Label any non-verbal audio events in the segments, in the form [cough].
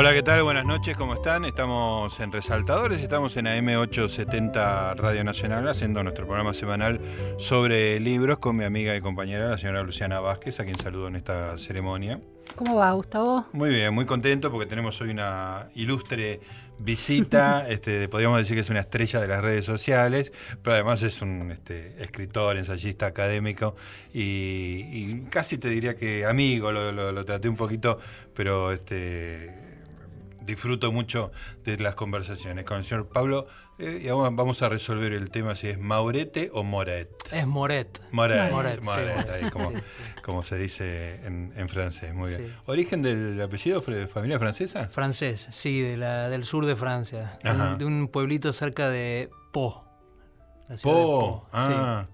Hola, ¿qué tal? Buenas noches, ¿cómo están? Estamos en Resaltadores, estamos en AM870 Radio Nacional haciendo nuestro programa semanal sobre libros con mi amiga y compañera, la señora Luciana Vázquez, a quien saludo en esta ceremonia. ¿Cómo va, Gustavo? Muy bien, muy contento porque tenemos hoy una ilustre visita, [laughs] este, podríamos decir que es una estrella de las redes sociales, pero además es un este, escritor, ensayista académico y, casi te diría que amigo, lo, lo traté un poquito, pero este disfruto mucho de las conversaciones con el señor Pablo. Eh, y vamos a resolver el tema si es Maurete o Moret. Es Moret. Moret, Moret, Moret [laughs] como, se dice en, francés. Muy bien. ¿Origen del apellido, familia francesa? Francés, sí, de la, del sur de Francia. De un pueblito cerca de Po. Po, ah.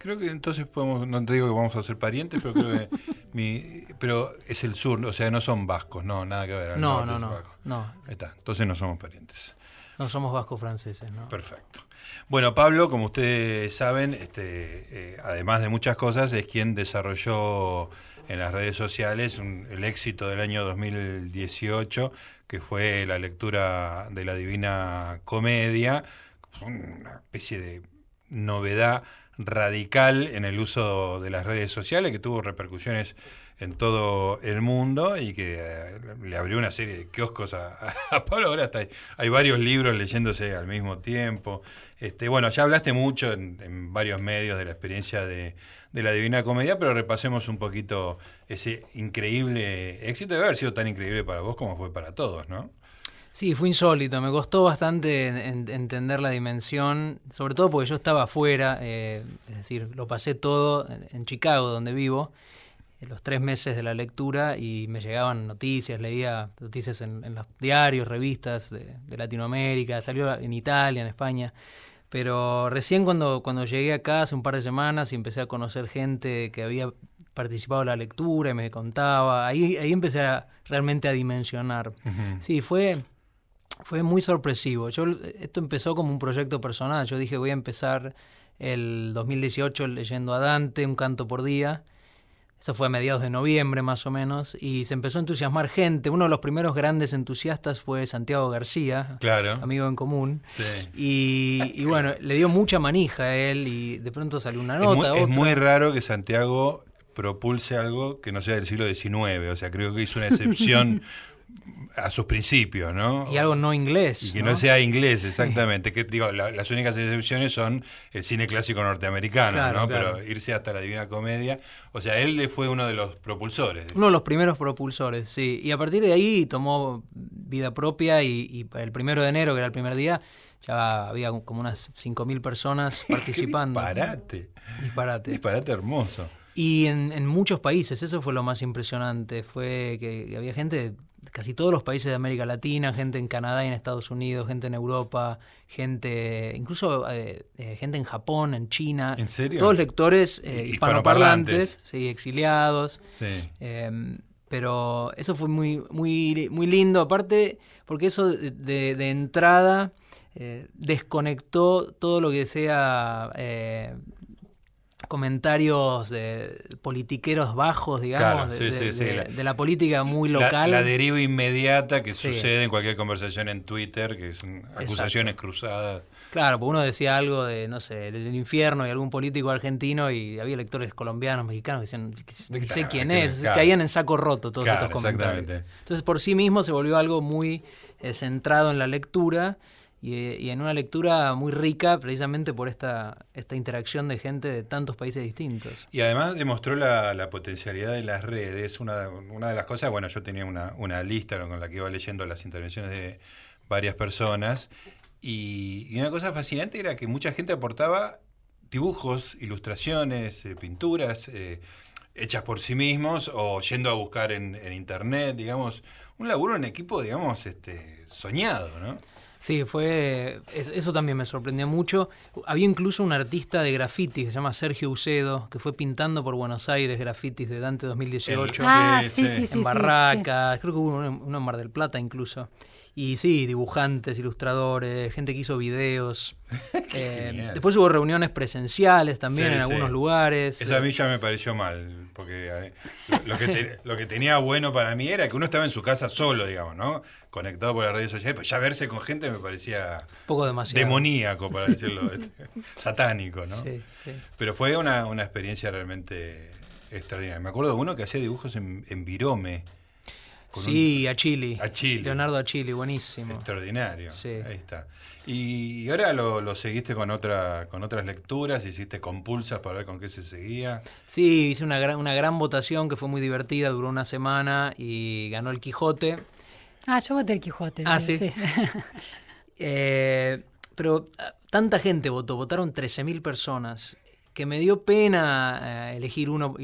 Creo que entonces podemos, no te digo que vamos a ser parientes, pero creo que [laughs] mi, pero es el sur, o sea, no son vascos, no, nada que ver. No, no, no, no. está, entonces no somos parientes. No somos vascos franceses, ¿no? Perfecto. Bueno, Pablo, como ustedes saben, este, eh, además de muchas cosas, es quien desarrolló en las redes sociales el éxito del año 2018, que fue la lectura de la Divina Comedia, una especie de novedad radical en el uso de las redes sociales que tuvo repercusiones en todo el mundo y que eh, le abrió una serie de kioscos a, [laughs] Pablo. Ahora está, hay varios libros leyéndose al mismo tiempo. Este, bueno, ya hablaste mucho en, varios medios de la experiencia de, de, la Divina Comedia, pero repasemos un poquito ese increíble éxito. Debe haber sido tan increíble para vos como fue para todos, ¿no? Sí, fue insólito, me costó bastante entender la dimensión, sobre todo porque yo estaba afuera, eh, es decir, lo pasé todo en, Chicago, donde vivo, en los tres meses de la lectura y me llegaban noticias, leía noticias en, los diarios, revistas de, Latinoamérica, salió en Italia, en España, pero recién cuando, cuando llegué acá hace un par de semanas y empecé a conocer gente que había participado en la lectura y me contaba, ahí, ahí empecé a, realmente a dimensionar. Sí, fue fue muy sorpresivo. Yo, esto empezó como un proyecto personal. Yo dije, voy a empezar el 2018 leyendo a Dante, un canto por día. Eso fue a mediados de noviembre más o menos, y se empezó a entusiasmar gente. Uno de los primeros grandes entusiastas fue Santiago García, claro. amigo en común. Y, bueno, le dio mucha manija a él y de pronto salió una nota. es muy raro que Santiago propulse algo que no sea del siglo XIX, o sea, creo que hizo una excepción [laughs] a sus principios, ¿no? Y algo no inglés. Y que no, sea inglés, exactamente. Que, digo, las únicas excepciones son el cine clásico norteamericano, ¿no? Pero irse hasta la Divina Comedia. O sea, él fue uno de los propulsores. Uno de los primeros propulsores, sí. Y a partir de ahí tomó vida propia y, el primero de enero, que era el primer día, ya había como unas 5.000 personas [laughs] participando. disparate. Disparate. Disparate hermoso. Y en, en, muchos países, eso fue lo más impresionante, fue que había gente casi todos los países de América Latina, gente en Canadá y en Estados Unidos, gente en Europa, gente, incluso eh, eh, gente en Japón, en China. ¿En serio? Todos lectores eh, hispanoparlantes, sí, exiliados. Sí. Em, pero eso fue muy, muy, muy lindo, aparte, porque eso de, de entrada desconectó todo lo que sea comentarios de politiqueros bajos, digamos, de, la, política muy local. La, deriva inmediata que sucede en cualquier conversación en Twitter, que son acusaciones cruzadas. Claro, pues uno decía algo de, no sé, del infierno y algún político argentino y había lectores colombianos, mexicanos que decían, no sé quién es, caían en saco roto todos estos comentarios. Entonces por sí mismo se volvió algo muy eh, centrado en la lectura y, en una lectura muy rica precisamente por esta, esta interacción de gente de tantos países distintos. Y además demostró la, potencialidad de las redes. Una, una, de las cosas, bueno, yo tenía una, una lista con la que iba leyendo las intervenciones de varias personas y, una cosa fascinante era que mucha gente aportaba dibujos, ilustraciones, eh, pinturas. Eh, hechas por sí mismos o yendo a buscar en, en internet, digamos, un laburo en equipo, digamos, este, soñado, ¿no? Sí, fue. Eso también me sorprendió mucho. Había incluso un artista de grafitis que se llama Sergio Ucedo, que fue pintando por Buenos Aires grafitis de Dante 2018. ah, sí, sí, sí. En Barracas, creo que hubo uno, en Mar del Plata incluso. Y sí, dibujantes, ilustradores, gente que hizo videos. [laughs] Eh, después hubo reuniones presenciales también en algunos lugares. Eso a mí ya me pareció mal, porque eh, lo, que lo, que tenía bueno para mí era que uno estaba en su casa solo, digamos, ¿no? Conectado por las redes sociales, pero ya verse con gente me parecía... poco demasiado. Demoníaco, para decirlo, este, [laughs] satánico, ¿no? Sí, sí. Pero fue una, una experiencia realmente extraordinaria. Me acuerdo de uno que hacía dibujos en, en Virome. Sí, a Chile. A Chile. Leonardo a Chile, buenísimo. Extraordinario. Sí. Ahí está. Y ahora lo, seguiste con otra con otras lecturas, hiciste compulsas para ver con qué se seguía. Sí, hice una gran, una gran votación que fue muy divertida, duró una semana y ganó el Quijote. Ah, yo voté el Quijote. Ah, sí. [laughs] Eh, pero ah, tanta gente votó, votaron 13.000 personas que me dio pena eh, elegir uno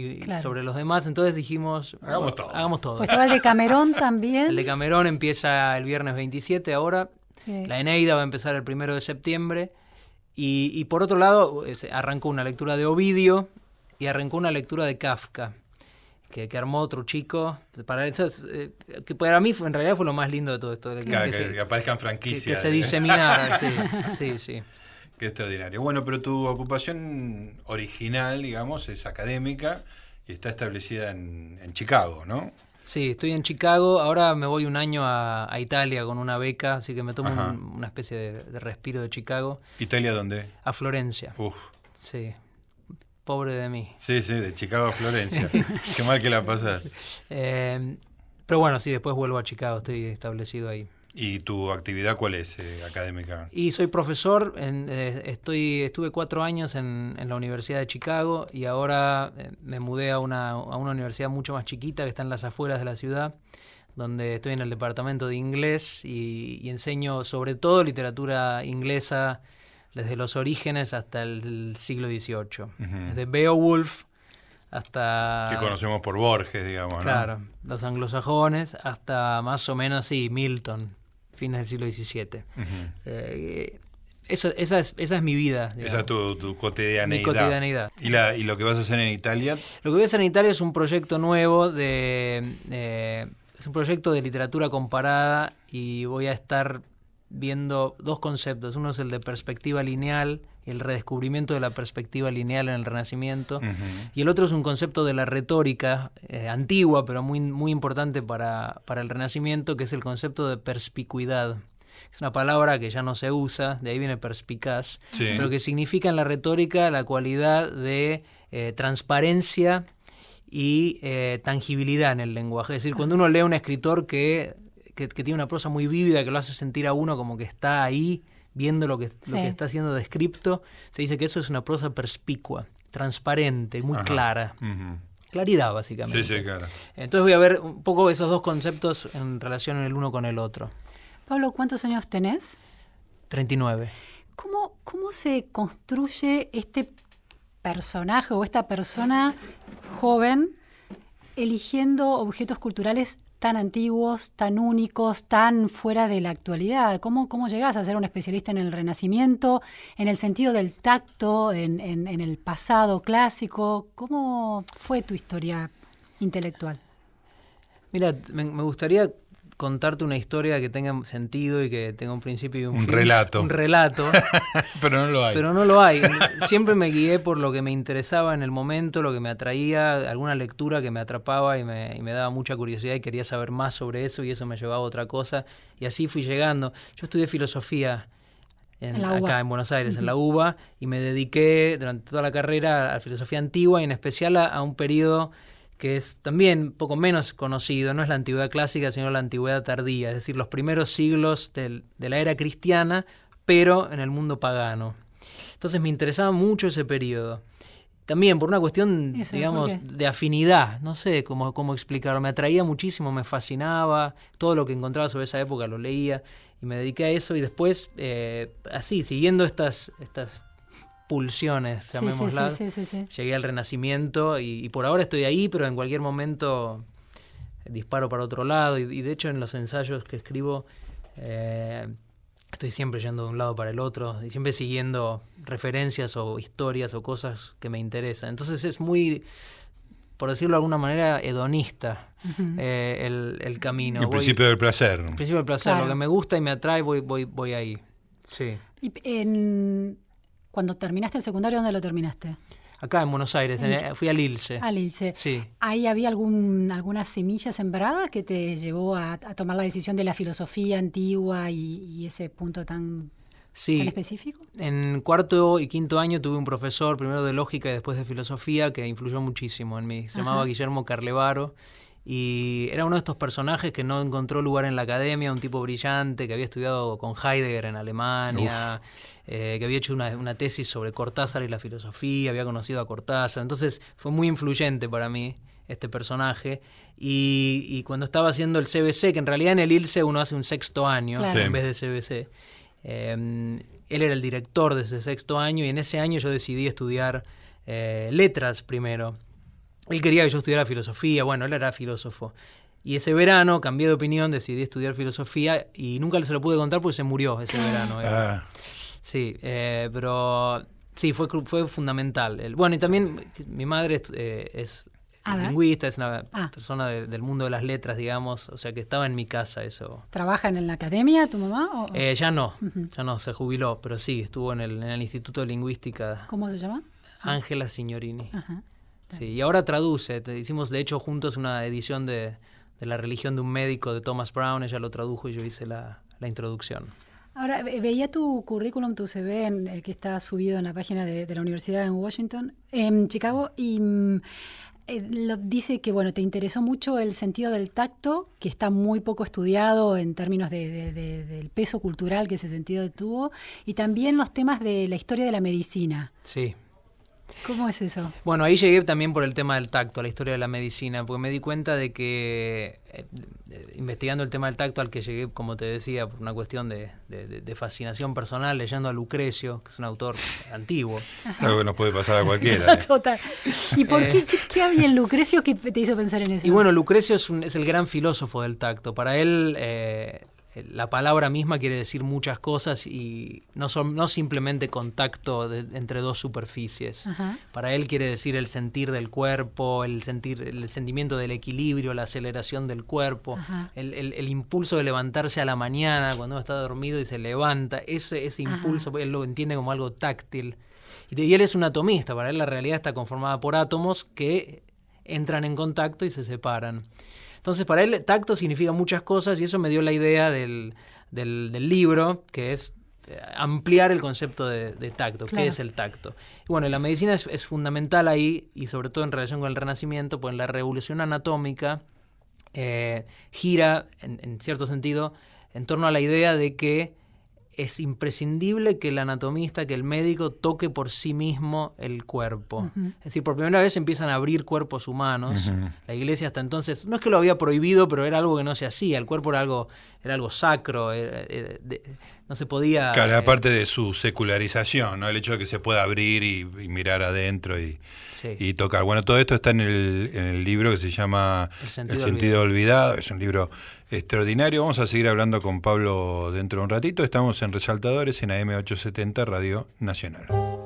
sobre los demás, entonces dijimos, hagamos todo. Hagamos todo. Pues estaba el de Camerón también. [laughs] El de Camerón empieza el viernes 27 ahora, la Eneida va a empezar el primero de septiembre, y, por otro lado arrancó una lectura de Ovidio y arrancó una lectura de Kafka. Que, armó otro chico. Para eso, eh, que para mí en realidad fue lo más lindo de todo esto. que, aparezcan franquicias. Que, se diseminara, [laughs] sí, sí, sí. Qué extraordinario. Bueno, pero tu ocupación original, digamos, es académica y está establecida en, Chicago, ¿no? Sí, estoy en Chicago. Ahora me voy un año a, Italia con una beca, así que me tomo una especie de, respiro de Chicago. ¿Italia dónde? A Florencia. Uf. Sí. Pobre de mí. Sí, sí, de Chicago a Florencia. [laughs] Qué mal que la pasas. Eh, pero bueno, sí, después vuelvo a Chicago, estoy establecido ahí. ¿Y tu actividad cuál es eh, académica? Y soy profesor, en, eh, estoy, estuve cuatro años en, la Universidad de Chicago y ahora eh, me mudé a una, a una universidad mucho más chiquita que está en las afueras de la ciudad, donde estoy en el departamento de inglés y, enseño sobre todo literatura inglesa desde los orígenes hasta el siglo XVIII, desde Beowulf hasta... Que conocemos por Borges, digamos, Claro, los anglosajones, hasta más o menos, sí, Milton, fines del siglo XVII. Eh, eso, esa, es, esa es mi vida. Esa es tu, tu cotidianeidad. Mi cotidianeidad. ¿Y, la, ¿Y lo que vas a hacer en Italia? Lo que voy a hacer en Italia es un proyecto nuevo de... Eh, es un proyecto de literatura comparada y voy a estar viendo dos conceptos. Uno es el de perspectiva lineal el redescubrimiento de la perspectiva lineal en el Renacimiento. Y el otro es un concepto de la retórica eh, antigua, pero muy, muy importante para, el Renacimiento, que es el concepto de perspicuidad. Es una palabra que ya no se usa, de ahí viene perspicaz, pero que significa en la retórica la cualidad de eh, transparencia y eh, tangibilidad en el lenguaje. Es decir, cuando uno lee a un escritor que, que, tiene una prosa muy vívida, que lo hace sentir a uno como que está ahí, viendo lo que, lo que está siendo descripto, se dice que eso es una prosa perspicua, transparente, muy clara. Claridad, básicamente. Sí, sí, claro. Entonces voy a ver un poco esos dos conceptos en relación el uno con el otro. Pablo, ¿cuántos años tenés? 39. ¿Cómo, cómo se construye este personaje o esta persona joven eligiendo objetos culturales tan antiguos, tan únicos, tan fuera de la actualidad? ¿Cómo, cómo llegás a ser un especialista en el Renacimiento, en el sentido del tacto, en, en el pasado clásico? ¿Cómo fue tu historia intelectual? Mira, me, gustaría contarte una historia que tenga sentido y que tenga un principio y un, un relato. Un relato. [laughs] pero no lo hay. Pero no lo hay. Siempre me guié por lo que me interesaba en el momento, lo que me atraía, alguna lectura que me atrapaba y me, y me daba mucha curiosidad y quería saber más sobre eso y eso me llevaba a otra cosa. Y así fui llegando. Yo estudié filosofía en, acá en Buenos Aires, en la UBA, y me dediqué durante toda la carrera a la filosofía antigua y en especial a, a un periodo que es también poco menos conocido, no es la antigüedad clásica, sino la antigüedad tardía, es decir, los primeros siglos de la era cristiana, pero en el mundo pagano. Entonces me interesaba mucho ese periodo. También por una cuestión, digamos, de afinidad, no sé cómo, cómo explicarlo, me atraía muchísimo, me fascinaba, todo lo que encontraba sobre esa época lo leía y me dediqué a eso y después, eh, así, siguiendo estas, estas pulsiones, llamémoslas. Llegué al Renacimiento y, por ahora estoy ahí, pero en cualquier momento disparo para otro lado. Y, de hecho en los ensayos que escribo eh, estoy siempre yendo de un lado para el otro y siempre siguiendo referencias o historias o cosas que me interesan. Entonces es muy, por decirlo de alguna manera, hedonista eh, el, camino. El principio del placer. El principio del placer. Lo que me gusta y me atrae, voy, voy, voy ahí. Sí. Y en cuando terminaste el secundario, ¿dónde lo terminaste? Acá en Buenos Aires, fui al ILSE. Al ILSE. Sí. ¿Ahí había algún, alguna semilla sembrada que te llevó a, tomar la decisión de la filosofía antigua y, ese punto tan, sí. específico? En cuarto y quinto año tuve un profesor, primero de lógica y después de filosofía, que influyó muchísimo en mí. Se llamaba Guillermo Carlevaro. Y era uno de estos personajes que no encontró lugar en la academia, un tipo brillante que había estudiado con Heidegger en Alemania. Eh, que había hecho una, tesis sobre Cortázar y la filosofía, había conocido a Cortázar, entonces fue muy influyente para mí este personaje. Y, cuando estaba haciendo el CBC, que en realidad en el ILSE uno hace un sexto año en vez de CBC, em, él era el director de ese sexto año y en ese año yo decidí estudiar eh, letras primero. Él quería que yo estudiara filosofía, bueno, él era filósofo. Y ese verano cambié de opinión, decidí estudiar filosofía y nunca se lo pude contar porque se murió ese verano. [gasps] Ah. Sí, eh, pero sí, fue, fue fundamental. El, bueno, y también mi madre eh, es lingüista, es una ah. persona del mundo de las letras, digamos, o sea que estaba en mi casa eso. ¿Trabajan en la academia tu mamá? Eh, ya no, ya no, se jubiló, pero sí, estuvo en el, en el Instituto de Lingüística. ¿Cómo se llama? Ángela Signorini. Sí, y ahora traduce, hicimos de hecho juntos una edición de, de, La religión de un médico de Thomas Brown, ella lo tradujo y yo hice la, la introducción. Ahora, veía tu currículum, tu CV, en, eh, que está subido en la página de, la Universidad en Washington, en Chicago, y mm, eh, lo, dice que bueno, te interesó mucho el sentido del tacto, que está muy poco estudiado en términos de, del peso cultural que ese sentido tuvo, y también los temas de la historia de la medicina. Sí. ¿Cómo es eso? Bueno, ahí llegué también por el tema del tacto, la historia de la medicina, porque me di cuenta de que eh, investigando el tema del tacto al que llegué, como te decía, por una cuestión de, fascinación personal, leyendo a Lucrecio, que es un autor antiguo. [laughs] Algo que nos puede pasar a cualquiera. [laughs] ¿eh? Total. ¿Y por qué, eh. qué, había en Lucrecio que te hizo pensar en eso? Y bueno, Lucrecio es, es el gran filósofo del tacto. Para él, la palabra misma quiere decir muchas cosas y no, son, no simplemente contacto entre dos superficies. Para él quiere decir el sentir del cuerpo, el, sentir, el sentimiento del equilibrio, la aceleración del cuerpo, el, impulso de levantarse a la mañana cuando uno está dormido y se levanta. Ese, ese impulso él lo entiende como algo táctil. Y, y él es un atomista, para él la realidad está conformada por átomos que entran en contacto y se separan. Entonces, para él, tacto significa muchas cosas y eso me dio la idea del, libro, que es eh, ampliar el concepto de, tacto, qué es el tacto. Y bueno, la medicina es, fundamental ahí y sobre todo en relación con el Renacimiento, pues la revolución anatómica eh, gira, en, cierto sentido, en torno a la idea de que es imprescindible que el anatomista, que el médico toque por sí mismo el cuerpo. Es decir, por primera vez empiezan a abrir cuerpos humanos. La iglesia hasta entonces, no es que lo había prohibido, pero era algo que no se hacía. El cuerpo era algo, era algo sacro, no se podía... Claro, eh, aparte de su secularización, ¿no? el hecho de que se pueda abrir y, mirar adentro y, y, tocar. Bueno, todo esto está en el, en el libro que se llama El sentido, olvidado. Es un libro extraordinario. Vamos a seguir hablando con Pablo dentro de un ratito. Estamos en Resaltadores en AM870 Radio Nacional.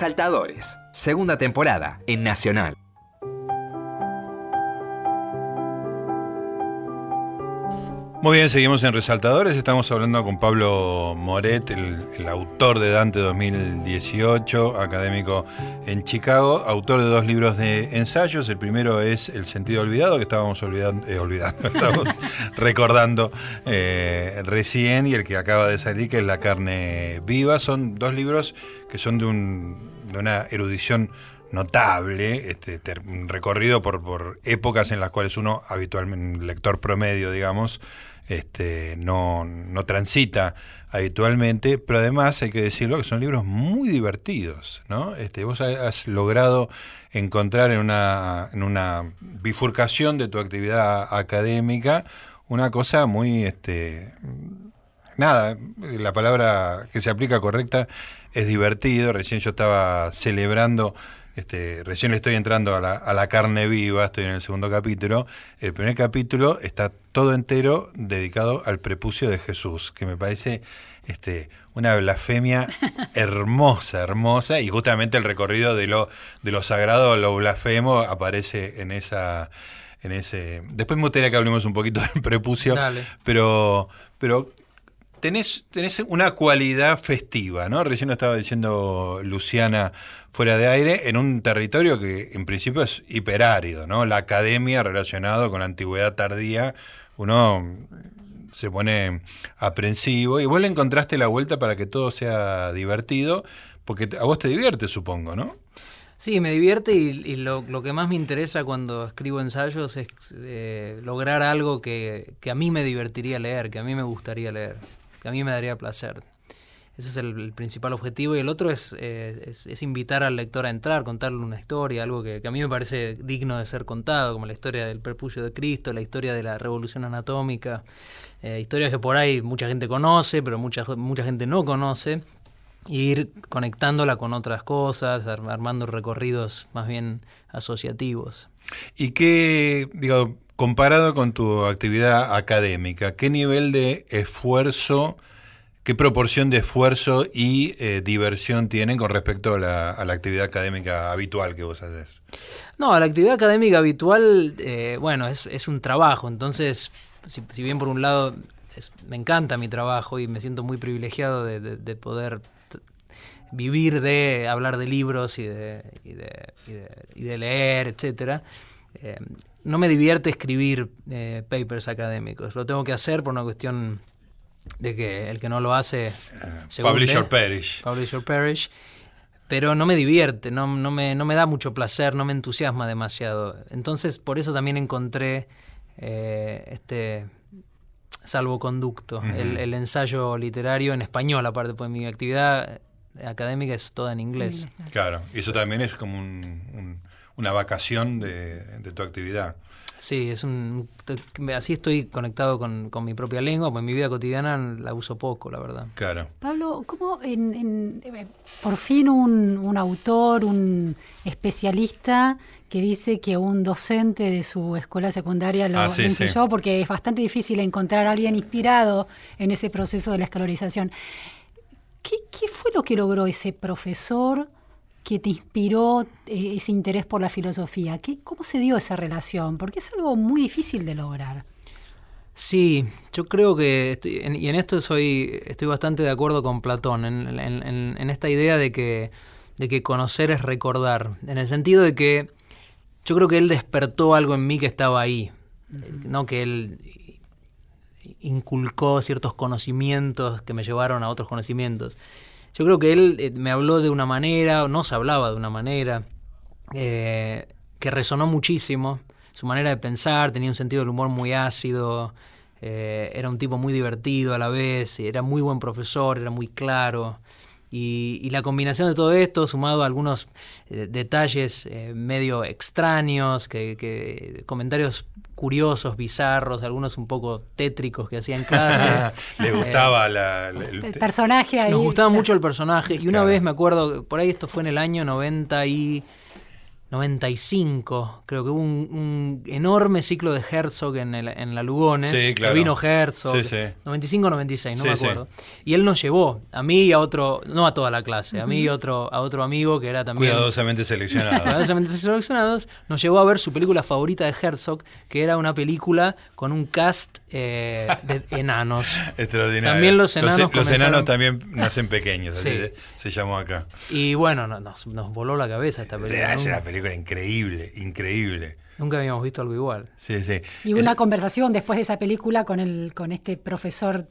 Resaltadores, segunda temporada en Nacional. Muy bien, seguimos en Resaltadores. Estamos hablando con Pablo Moret, el, autor de Dante 2018, académico en Chicago, autor de dos libros de ensayos. El primero es El sentido olvidado, que estábamos olvidando, eh, [laughs] recordando eh, recién, y el que acaba de salir, que es La carne viva. Son dos libros que son de, de una erudición notable, este, recorrido por, por, épocas en las cuales uno habitualmente, lector promedio, digamos, este, no, no transita habitualmente, pero además hay que decirlo que son libros muy divertidos, ¿no? Este, vos has logrado encontrar en una, en una bifurcación de tu actividad académica una cosa muy, este, nada, la palabra que se aplica correcta es divertido. Recién yo estaba celebrando este, recién le estoy entrando a la, a la, carne viva, estoy en el segundo capítulo. El primer capítulo está todo entero dedicado al prepucio de Jesús, que me parece este, una blasfemia [laughs] hermosa, hermosa, y justamente el recorrido de lo, de lo sagrado, lo blasfemo, aparece en esa. En ese. Después me gustaría que hablemos un poquito del prepucio, pero, pero tenés, tenés una cualidad festiva, ¿no? Recién lo estaba diciendo Luciana fuera de aire, en un territorio que en principio es hiperárido, ¿no? La academia relacionado con la antigüedad tardía, uno se pone aprensivo y vos le encontraste la vuelta para que todo sea divertido, porque a vos te divierte, supongo, ¿no? Sí, me divierte y, lo, que más me interesa cuando escribo ensayos es eh, lograr algo que, que, a mí me divertiría leer, que a mí me gustaría leer a mí me daría placer. Ese es el, principal objetivo. Y el otro eh, es, es, invitar al lector a entrar, contarle una historia, algo que, a mí me parece digno de ser contado, como la historia del prepucio de Cristo, la historia de la revolución anatómica, eh, historias que por ahí mucha gente conoce, pero mucha, mucha gente no conoce. Y ir conectándola con otras cosas, armando recorridos más bien asociativos. ¿Y qué, digo, comparado con tu actividad académica, ¿qué nivel de esfuerzo, qué proporción de esfuerzo y eh, diversión tienen con respecto a la, actividad académica habitual que vos haces? No, la actividad académica habitual, eh, bueno, es, un trabajo, entonces, si, bien por un lado me encanta mi trabajo y me siento muy privilegiado de, poder vivir de hablar de libros y de, y de, y de leer, etcétera. Eh, no me divierte escribir eh, papers académicos. Lo tengo que hacer por una cuestión de que el que no lo hace... Uh, publish or perish. Publish or perish. Pero no me divierte, no, no, me, no me da mucho placer, no me entusiasma demasiado. Entonces, por eso también encontré eh, este salvoconducto, el, ensayo literario en español, aparte, pues mi actividad académica es toda en inglés. Claro, y eso también es como un una vacación de, tu actividad. Sí, es un, así estoy conectado con, mi propia lengua, pues en mi vida cotidiana la uso poco, la verdad. Claro. Pablo, ¿cómo en, eh, por fin un, autor, un especialista que dice que un docente de su escuela secundaria lo, ah, incluyó porque es bastante difícil encontrar a alguien inspirado en ese proceso de la escolarización? ¿Qué, qué fue lo que logró ese profesor? Que te inspiró eh, ese interés por la filosofía? ¿Qué, ¿Cómo se dio esa relación? Porque es algo muy difícil de lograr. Sí, yo creo que, y en esto soy, estoy bastante de acuerdo con Platón, en, esta idea de que, de que conocer es recordar, en el sentido de que yo creo que él despertó algo en mí que estaba ahí, ¿no? que él inculcó ciertos conocimientos que me llevaron a otros conocimientos. Yo creo que él eh, me habló de una manera, o no se hablaba de una manera, eh, que resonó muchísimo. Su manera de pensar tenía un sentido del humor muy ácido, eh, era un tipo muy divertido a la vez, era muy buen profesor, era muy claro. Y, la combinación de todo esto, sumado a algunos detalles medio extraños, que, comentarios curiosos, bizarros, algunos un poco tétricos que hacía en clase. [laughs] Le gustaba el, personaje ahí. Nos gustaba mucho el personaje. Y una vez me acuerdo, por ahí esto fue en el año 90 y 95, creo que hubo un, un enorme ciclo de Herzog en, el- en la Lugones, Sí, claro. que vino Herzog, Sí, sí. 95-96, no me acuerdo. Y él nos llevó, a mí y a otro, no a toda la clase, a mí y otro, a otro amigo que era también... Cuidadosamente seleccionado. [laughs] Cuidadosamente seleccionados, nos llevó a ver su película favorita de Herzog, que era una película con un cast eh, de [laughs] enanos. Extraordinario. También los enanos Los, comenzaron- enanos también nacen pequeños, así Sí. se, se llamó acá. Y bueno, no- nos, nos voló la cabeza esta película. Era, Nunca, una película increíble, increíble. nunca habíamos visto algo igual. Sí, sí. Y Es- una conversación después de esa película con el con este profesor.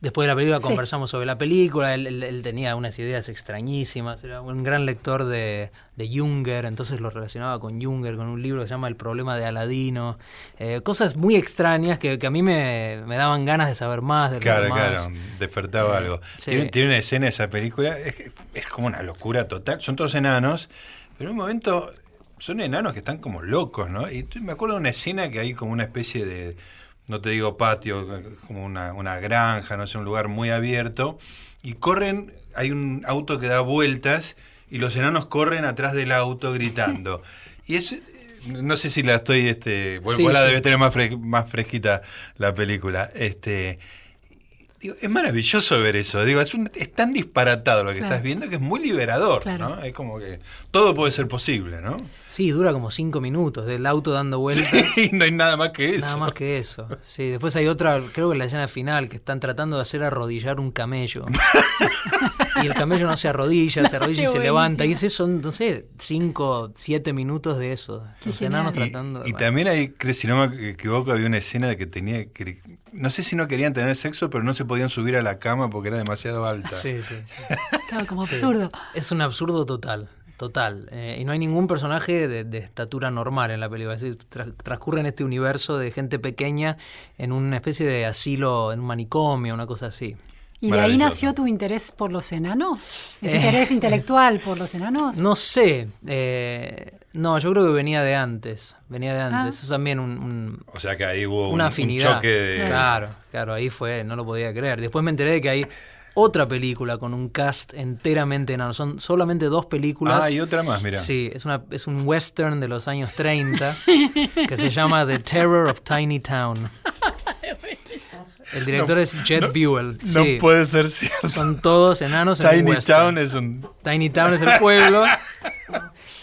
Después de la película Sí. conversamos sobre la película, él, él- él tenía unas ideas extrañísimas, era un gran lector de, de Junger, entonces lo relacionaba con Junger, con un libro que se llama El problema de Aladino, eh, cosas muy extrañas que, que a mí me, me daban ganas de saber más, de Claro, más. claro, despertaba Eh, algo. sí. Tiene, tiene una escena esa película, es, que es como una locura total. Son todos enanos, pero en un momento son enanos que están como locos, ¿no? Y me acuerdo de una escena que hay como una especie de, no te digo patio, como una, una granja, no sé, un lugar muy abierto, y corren, hay un auto que da vueltas y los enanos corren atrás del auto gritando. [laughs] Y es, no sé si la estoy, este, vos, Sí, vos la sí. debes tener más, más fresquita la película. Este, Digo, es maravilloso ver eso. Digo, es, un- es tan disparatado lo que Claro. estás viendo que es muy liberador, Claro. ¿no? Es como que todo puede ser posible, ¿no? Sí, dura como cinco minutos del auto dando vueltas. [laughs] Sí, no hay nada más que eso. Nada más que eso. Sí, después hay otra, creo que en la escena final, que están tratando de hacer arrodillar un camello. [laughs] y el camello no se arrodilla, se arrodilla y [laughs] se levanta. Y ese son, no sé, cinco, siete minutos de eso. Los enanos. Y, también hay, creo, si no me equivoco, había una escena de que tenía que. No sé si no querían tener sexo, pero no se podían subir a la cama porque era demasiado alta. Sí, sí, sí. Claro, como absurdo. Es un absurdo total. Total. Eh, y no hay ningún personaje de, de estatura normal en la película. Es decir, tra- transcurre en este universo de gente pequeña en una especie de asilo, en un manicomio, una cosa así. ¿Y de ahí nació tu interés por los enanos? ¿Ese Eh. interés intelectual por los [laughs] enanos? No sé. eh, no, yo creo que venía de antes. Venía de antes. Ah. Eso es también un, un- O sea que ahí hubo un, una un afinidad. choque de. Claro, claro, ahí fue, no lo podía creer. Después me enteré de que hay otra película con un cast enteramente enano. Son solamente dos películas. Ah, y otra más, mira. Sí, es, una, es un western de los años 30 [laughs] que se llama The Terror of Tiny Town. El director es Jet Buell. No puede ser cierto. Son todos enanos en un Tiny. Town es un. Tiny Town es el pueblo.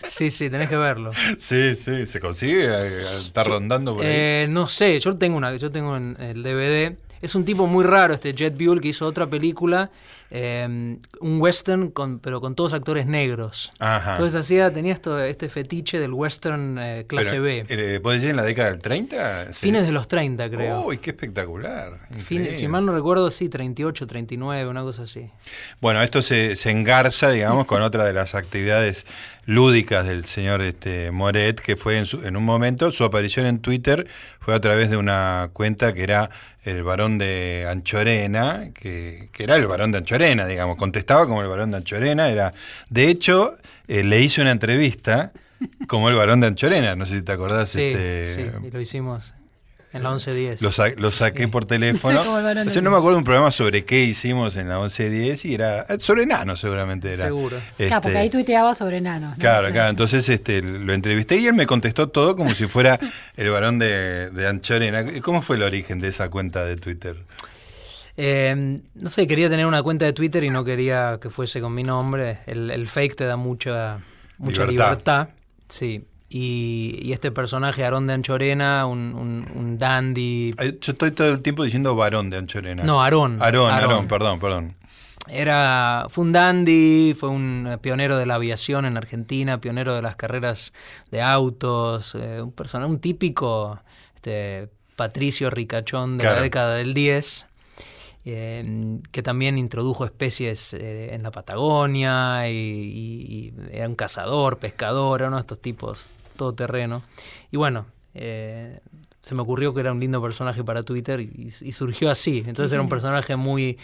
Sí, sí, tenés que verlo. Sí, sí, se consigue. eh, Está rondando por ahí. Eh, no sé, yo tengo una, yo tengo en el DVD. Es un tipo muy raro este Jet Buell que hizo otra película, eh, un western con, pero con todos actores negros. Ajá. Entonces hacía, tenía esto, este fetiche del western eh, clase Pero, B. eh, ¿Puede decir en la década del 30? Sí. Fines de los 30, creo. Uy, qué espectacular. Si mal no recuerdo, sí, 38, 39, una cosa así. Bueno, esto se, se engarza, digamos, con otra de las actividades lúdicas del señor este, Moret, que fue en, su- en un momento, su aparición en Twitter fue a través de una cuenta que era el varón de Anchorena, que, que era el varón de Anchorena, digamos, contestaba como el varón de Anchorena, era, de hecho, eh, le hice una entrevista como el varón de Anchorena, no sé si te acordás. Sí, este, sí, y lo hicimos en la 1110. Lo, sa- lo saqué por teléfono. O sea, no me acuerdo un programa sobre qué hicimos en la 1110 y era eh, sobre enanos seguramente era. Seguro. Claro, porque Este, ahí tuiteaba sobre enanos. ¿no? Claro, claro. Entonces este, lo entrevisté y él me contestó todo como si fuera [laughs] el varón de, de Anchorena. ¿Cómo fue el origen de esa cuenta de Twitter? Eh, no sé, quería tener una cuenta de Twitter y no quería que fuese con mi nombre. El, el fake te da mucha, mucha Libertad. libertad. Sí. Y, y este personaje, Aarón de Anchorena, un, un, un dandy. Yo estoy todo el tiempo diciendo varón de Anchorena. No, Aarón. Aarón, Aarón. Aarón, perdón, perdón. Era, fue un dandy, fue un pionero de la aviación en Argentina, pionero de las carreras de autos, eh, un personaje, un típico este, patricio ricachón de Claro. la década del 10, eh, que también introdujo especies eh, en la Patagonia y, y- y era un cazador, pescador, era uno de estos tipos todoterreno. Y bueno, eh, se me ocurrió que era un lindo personaje para Twitter y, y surgió así. Entonces era un personaje muy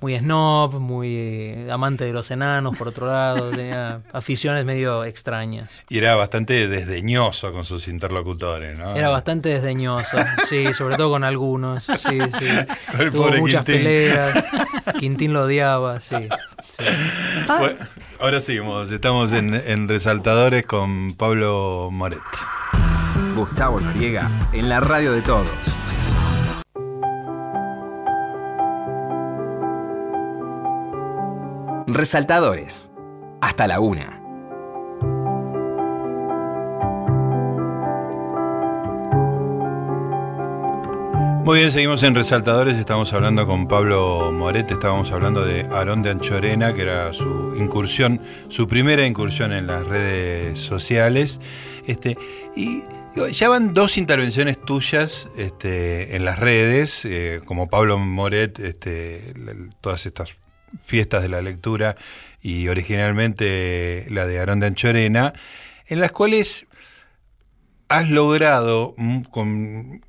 muy snob, muy eh, amante de los enanos, por otro lado, [laughs] tenía aficiones medio extrañas. Y era bastante desdeñoso con sus interlocutores, ¿no? Era bastante desdeñoso, sí, sobre todo con algunos, sí, sí. [laughs] Con el Tuvo pobre muchas Quintín. peleas, Quintín lo odiaba, sí. sí. Pa- Bueno. Ahora seguimos, estamos en, en Resaltadores con Pablo Moret. Gustavo Noriega en la radio de todos. Resaltadores. Hasta la una. Muy bien, seguimos en Resaltadores, estamos hablando con Pablo Moret, estábamos hablando de Aarón de Anchorena, que era su incursión, su primera incursión en las redes sociales. Este, y ya van dos intervenciones tuyas este, en las redes, eh, como Pablo Moret, este, todas estas fiestas de la lectura y originalmente la de Aarón de Anchorena, en las cuales has logrado mm, con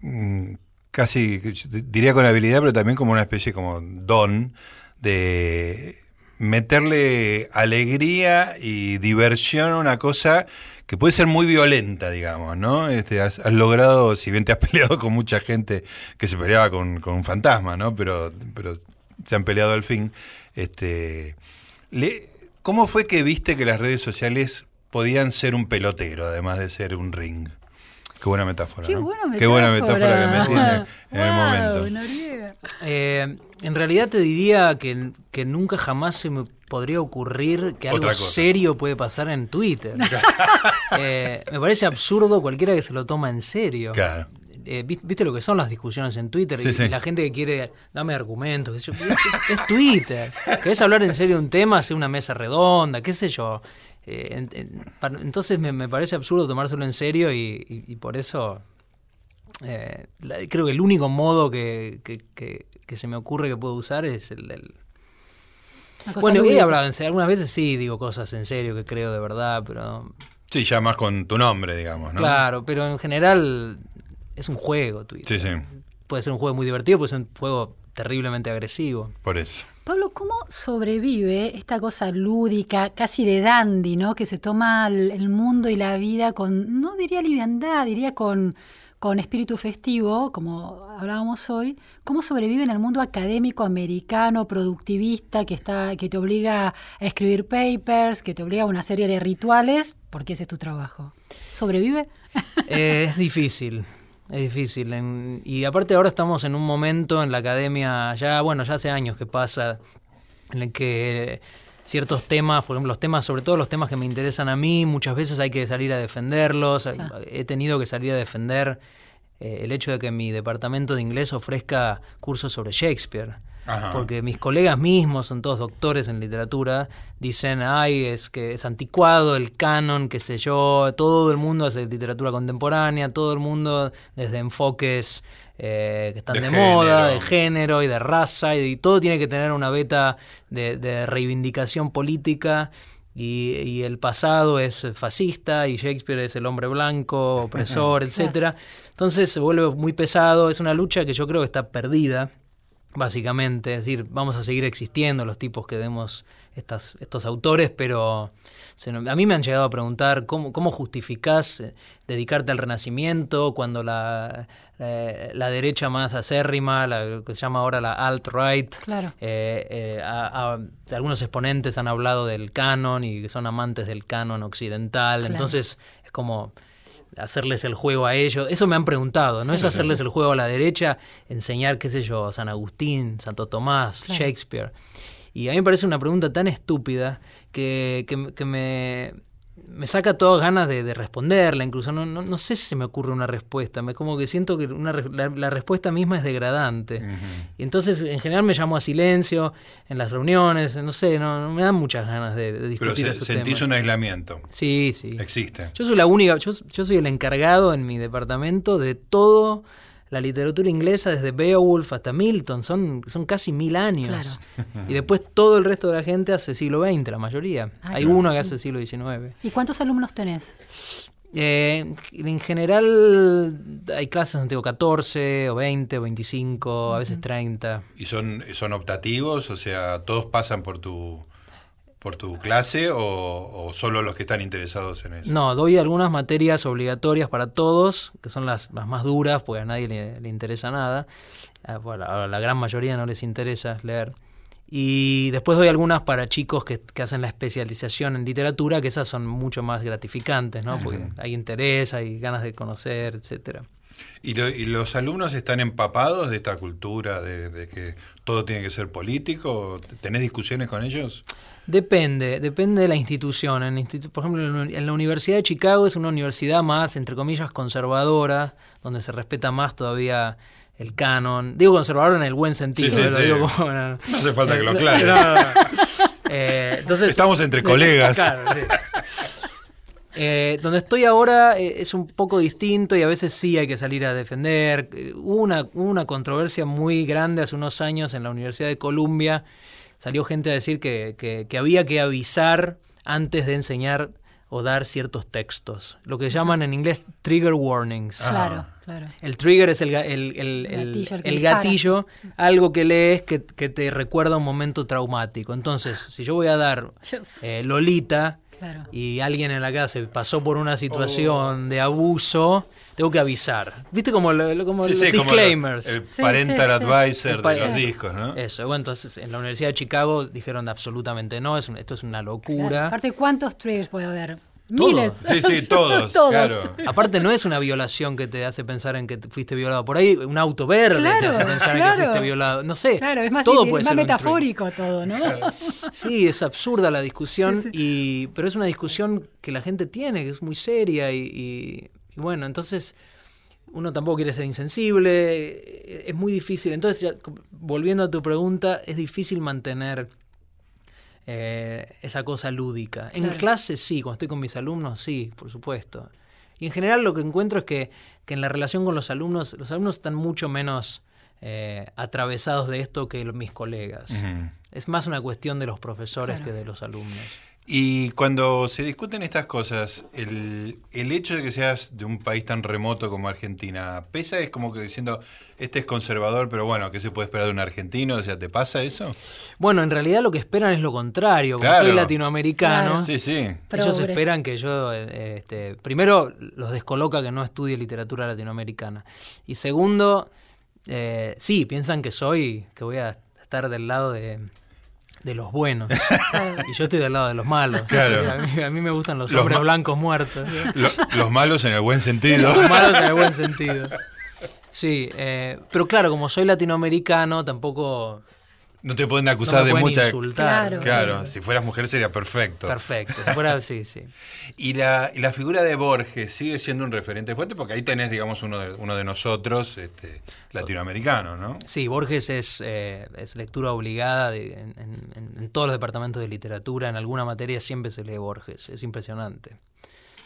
mm, casi, diría con habilidad, pero también como una especie como don de meterle alegría y diversión a una cosa que puede ser muy violenta, digamos, ¿no? Este, has, logrado, si bien te has [laughs] peleado con mucha gente que se peleaba con, un fantasma, ¿no? Pero se han peleado al fin. Este, le, ¿Cómo fue que viste que las redes sociales podían ser un pelotero, además de ser un ring? Qué buena metáfora. Qué, buena, metáfora. Qué buena metáfora que me tiene en el [laughs] momento. Eh, en realidad te diría que, que, nunca jamás se me podría ocurrir que algo serio puede pasar en Twitter. [laughs] Eh, me parece absurdo cualquiera que se lo toma en serio. Claro. Eh, ¿Viste lo que son las discusiones en Twitter? y, la gente que quiere, dame argumentos. Es, es Twitter. ¿Querés hablar en serio un tema? Hacer una mesa redonda, qué sé yo. Eh, entonces me, parece absurdo tomárselo en serio y, por eso eh, creo que el único modo que, se me ocurre que puedo usar es el del... Bueno, he hablado en serio, algunas veces sí digo cosas en serio que creo de verdad, pero... Sí, ya más con tu nombre, digamos, ¿no? Claro, pero en general es un juego, Twitter. Sí, sí. Puede ser un juego muy divertido, puede ser un juego terriblemente agresivo. Por eso. Pablo, ¿cómo sobrevive esta cosa lúdica, casi de dandy, ¿no? Que se toma el mundo y la vida con, no diría liviandad, diría con, con espíritu festivo, como hablábamos hoy, ¿cómo sobrevive en el mundo académico americano, productivista, que, está, que te obliga a escribir papers, que te obliga a una serie de rituales, porque ese es tu trabajo? ¿Sobrevive? Eh, es difícil. Es difícil. y aparte ahora estamos en un momento en la academia, ya bueno, ya hace años que pasa, en el que ciertos temas, por ejemplo, los temas, sobre todo los temas que me interesan a mí, muchas veces hay que salir a defenderlos. He tenido que salir a defender eh, el hecho de que mi departamento de inglés ofrezca cursos sobre Shakespeare. Porque mis colegas mismos, son todos doctores en literatura, dicen, ay, es que es anticuado el canon, qué sé yo, todo el mundo hace literatura contemporánea, todo el mundo desde enfoques eh, que están de, moda, de género y de raza, y, todo tiene que tener una beta de, reivindicación política. Y, el pasado es fascista y Shakespeare es el hombre blanco, opresor, [laughs] etcétera. Entonces se vuelve muy pesado, es una lucha que yo creo que está perdida básicamente. Es decir, vamos a seguir existiendo los tipos que demos estas, estos autores, pero a mí me han llegado a preguntar cómo, cómo justificás eh, dedicarte al renacimiento cuando la, la, derecha más acérrima, la que se llama ahora la alt-right, eh, eh, algunos exponentes han hablado del canon y que son amantes del canon occidental, entonces es como hacerles el juego a ellos. Eso me han preguntado, ¿no es hacerles el juego a la derecha, enseñar, qué sé yo, San Agustín, Santo Tomás, Shakespeare? Y a mí me parece una pregunta tan estúpida que, que me, me saca todas ganas de, responderla, incluso no, no, sé si se me ocurre una respuesta, me como que siento que una, la, respuesta misma es degradante. Y entonces en general me llamo a silencio en las reuniones, no sé, no, me dan muchas ganas de, discutir. Pero sentís un aislamiento. Sí, sí. Existe. Yo soy la única, yo, yo soy el encargado en mi departamento de todo la literatura inglesa desde Beowulf hasta Milton, son, son casi mil años. [laughs] Y después todo el resto de la gente hace siglo XX, la mayoría. Ah, Hay uno que hace siglo XIX. ¿Y cuántos alumnos tenés? Eh, en general hay clases donde tengo 14 o 20 o 25, a veces 30. ¿Y son, son optativos? O sea, ¿todos pasan por tu por tu clase o, solo los que están interesados en eso? No, doy algunas materias obligatorias para todos, que son las, más duras, porque a nadie le, interesa nada. A, la gran mayoría no les interesa leer. Y después doy algunas para chicos que, que hacen la especialización en literatura, que esas son mucho más gratificantes, ¿no? Porque hay interés, hay ganas de conocer, etcétera. ¿Y, lo- y los alumnos están empapados de esta cultura de, de que todo tiene que ser político? ¿Tenés discusiones con ellos? Depende, depende de la institución. En institu- por ejemplo, en la- Universidad de Chicago es una universidad más, entre comillas, conservadora, donde se respeta más todavía el canon. Digo conservador en el buen sentido. Sí, sí, ¿eh? Lo sí. digo como- no, No hace falta que lo [laughs] aclares. no. Eh, entonces, Estamos entre colegas. [laughs] Claro. Eh, donde estoy ahora eh, es un poco distinto y a veces sí hay que salir a defender. Eh, Hubo una, una controversia muy grande hace unos años en la Universidad de Columbia. Salió gente a decir que, que- que había que avisar antes de enseñar o dar ciertos textos. Lo que llaman en inglés trigger warnings. Claro, claro. El trigger es el, el- el- el- Gatillo, el que el dispara. gatillo, algo que lees que, que te recuerda un momento traumático. Entonces, si yo voy a dar eh, Lolita Claro. y alguien en la casa pasó por una situación de abuso, tengo que avisar. ¿Viste como, lo- como Sí, los sí, como disclaimers? el Sí, parental advisor El pa- de los discos, ¿no? Eso, bueno, entonces en la Universidad de Chicago dijeron absolutamente no, es un- esto es una Claro. locura. Aparte, ¿cuántos triggers puede haber? Todos. Miles. Sí, sí, [laughs] todos, Todos. claro. Aparte no es una violación que te hace pensar en que te fuiste violado. Por ahí un auto verde te hace pensar en que fuiste violado. No sé. Claro, es más, todo puede más ser metafórico todo, ¿no? Sí, es absurda la discusión, Sí, sí. Y, pero es una discusión que la gente tiene, que es muy seria y, y- y bueno, entonces uno tampoco quiere ser insensible, eh, es muy difícil. Entonces, ya, volviendo a tu pregunta, es difícil mantener eh, esa cosa lúdica. En Claro. clase sí, cuando estoy con mis alumnos sí, por supuesto. Y en general lo que encuentro es que, que en la relación con los alumnos, los alumnos están mucho menos eh, atravesados de esto que mis colegas. Es más una cuestión de los profesores Claro. que de los alumnos. Y cuando se discuten estas cosas, el, el hecho de que seas de un país tan remoto como Argentina, ¿pesa? Es como que diciendo, este es conservador, pero bueno, ¿qué se puede esperar de un argentino? O sea, ¿te pasa eso? Bueno, en realidad lo que esperan es lo contrario. Como Claro. soy latinoamericano, Claro. Sí, sí. ellos esperan que yo, este, primero, los descoloca que no estudie literatura latinoamericana. Y segundo, eh, sí, piensan que soy, que voy a estar del lado de, de los buenos. y yo estoy del lado de los malos. Claro. A mí, a mí me gustan los, Los hombres blancos muertos. Lo- los malos en el buen sentido. Los malos en el buen sentido. Sí, eh, pero claro, como soy latinoamericano, tampoco No te pueden no acusar me de pueden mucha... insultar. Claro. Claro, si fueras mujer sería perfecto. Perfecto. Si fuera, sí, sí. [laughs] Y la, y la figura de Borges sigue siendo un referente fuerte porque ahí tenés, digamos, uno de, uno de nosotros, este, latinoamericano, ¿no? Sí, Borges es, eh, es lectura obligada de- en, en- en todos los departamentos de literatura. En alguna materia siempre se lee Borges. Es impresionante.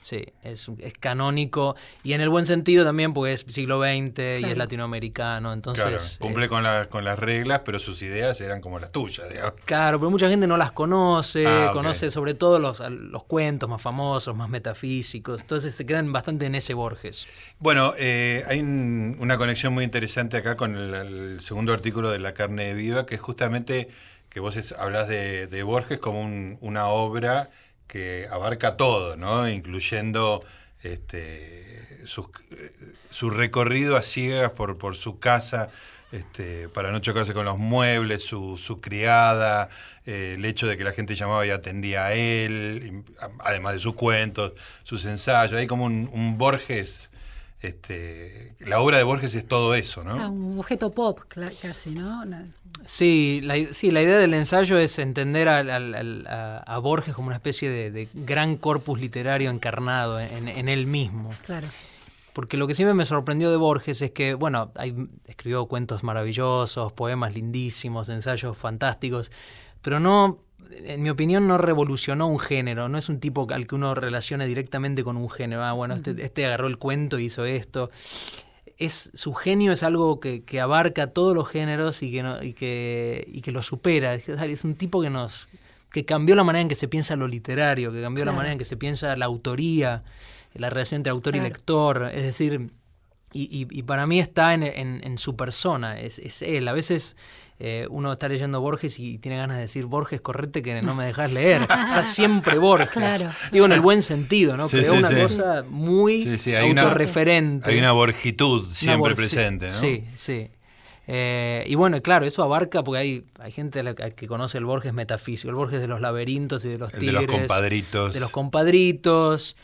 Sí, es, es canónico y en el buen sentido también porque es siglo XX y es latinoamericano. Entonces, claro, cumple eh, con, la- con las reglas, pero sus ideas eran como las tuyas, digamos. Claro, pero mucha gente no las conoce, Ah, conoce sobre todo los, los cuentos más famosos, más metafísicos, entonces se quedan bastante en ese Borges. Bueno, eh, hay un- una conexión muy interesante acá con el, el segundo artículo de La carne viva, que es justamente que vos es- hablas de, de Borges como un- una obra que abarca todo, ¿no? Incluyendo este, su recorrido a ciegas por, por su casa. Este, para no chocarse con los muebles, su, su criada, eh, el hecho de que la gente llamaba y atendía a él, además de sus cuentos, sus ensayos. Hay como un, un Borges, este, la obra de Borges es todo eso, ¿no? Ah, un objeto pop, casi, ¿no? Sí la, sí, la idea del ensayo es entender al- a, a Borges como una especie de, de gran corpus literario encarnado en, en él mismo. Claro. Porque lo que siempre me sorprendió de Borges es que, bueno, hay- escribió cuentos maravillosos, poemas lindísimos, ensayos fantásticos, pero no, en mi opinión, no revolucionó un género. No es un tipo al que uno relacione directamente con un género. Ah, bueno, este, este agarró el cuento y hizo esto. Es, su genio es algo que, que abarca todos los géneros y que, no- y que, y que lo supera. Es, un tipo que nos que cambió la manera en que se piensa lo literario, que cambió la manera en que se piensa la autoría, la relación entre autor Claro. y lector. Es decir, y, y- y para mí está en, en- en su persona, es, es él. A veces eh, uno está leyendo Borges y tiene ganas de decir, Borges, correte que no me dejas leer. Está siempre Borges. Claro. Digo en el buen sentido, ¿no? Sí, Creó sí, una sí. cosa muy Sí, sí, hay una- autorreferente. Hay una borgitud Una siempre Borges, presente, ¿no? Sí, sí. Eh, y bueno, claro, eso abarca, porque hay, hay gente que conoce el Borges metafísico, el Borges de los laberintos y de los tigres. de los compadritos. De los compadritos.